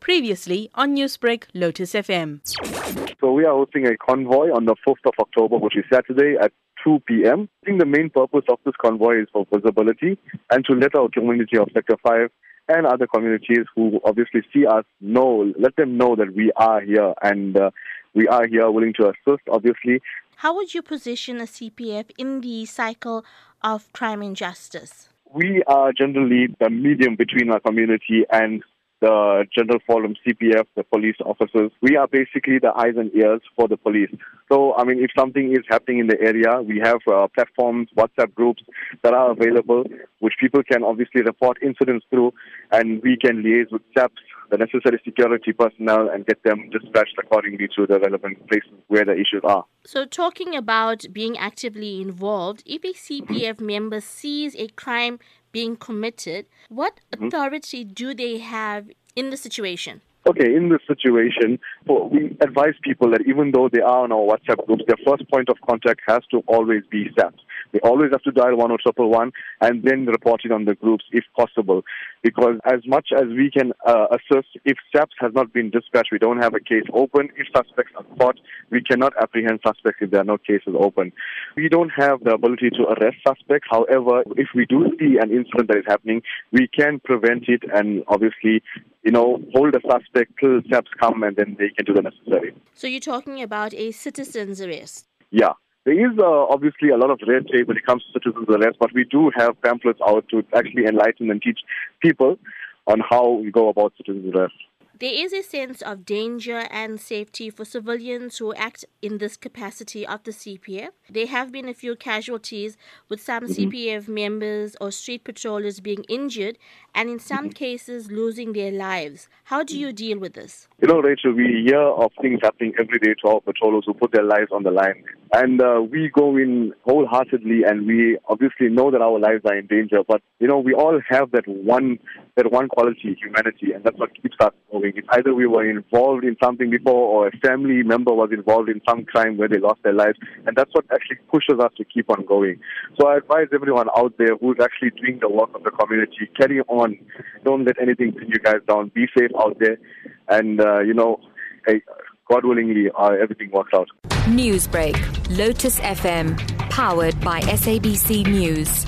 Previously on Newsbreak, Lotus FM. So we are hosting a convoy on the 4th of October, which is Saturday at 2 p.m. I think the main purpose of this convoy is for visibility and to let our community of Sector 5 and other communities who obviously see us know, let them know that we are here and uh, we are here willing to assist, obviously. How would you position a CPF in the cycle of crime and justice? We are generally the medium between our community and the General Forum, CPF, the police officers. We are basically the eyes and ears for the police. So, I mean, if something is happening in the area, we have uh, platforms, WhatsApp groups that are available, which people can obviously report incidents through, and we can liaise with SAPS, the necessary security personnel, and get them dispatched accordingly to the relevant places where the issues are. So, talking about being actively involved, if a CPF member sees a crime being committed, what mm-hmm. authority do they have in the situation? Okay, in this situation, we advise people that even though they are on our WhatsApp groups, their first point of contact has to always be SAPS. They always have to dial 10111 and then report it on the groups if possible. Because as much as we can uh, assist, if SAPS has not been dispatched, we don't have a case open. If suspects are caught, we cannot apprehend suspects if there are no cases open. We don't have the ability to arrest suspects. However, if we do see an incident that is happening, we can prevent it and obviously, you know, hold a suspect till SAPS come and then they can do the necessary. So you're talking about a citizen's arrest? Yeah. There is uh, obviously a lot of red tape when it comes to citizens arrest, but we do have pamphlets out to actually enlighten and teach people on how we go about citizens arrest. There is a sense of danger and safety for civilians who act in this capacity of the CPF. There have been a few casualties with some mm-hmm. CPF members or street patrollers being injured and in some mm-hmm. cases losing their lives. How do you deal with this? You know, Rachel, we hear of things happening every day to our patrollers who put their lives on the line. And uh, we go in wholeheartedly and we obviously know that our lives are in danger. But, you know, we all have that one, that one quality, humanity, and that's what keeps us going. It's either we were involved in something before or a family member was involved in some crime where they lost their lives. And that's what actually pushes us to keep on going. So I advise everyone out there who's actually doing the work of the community, carry on. Don't let anything bring you guys down. Be safe out there. And, uh, you know, hey, God willingly, uh, everything works out. Newsbreak, Lotus FM, powered by SABC News.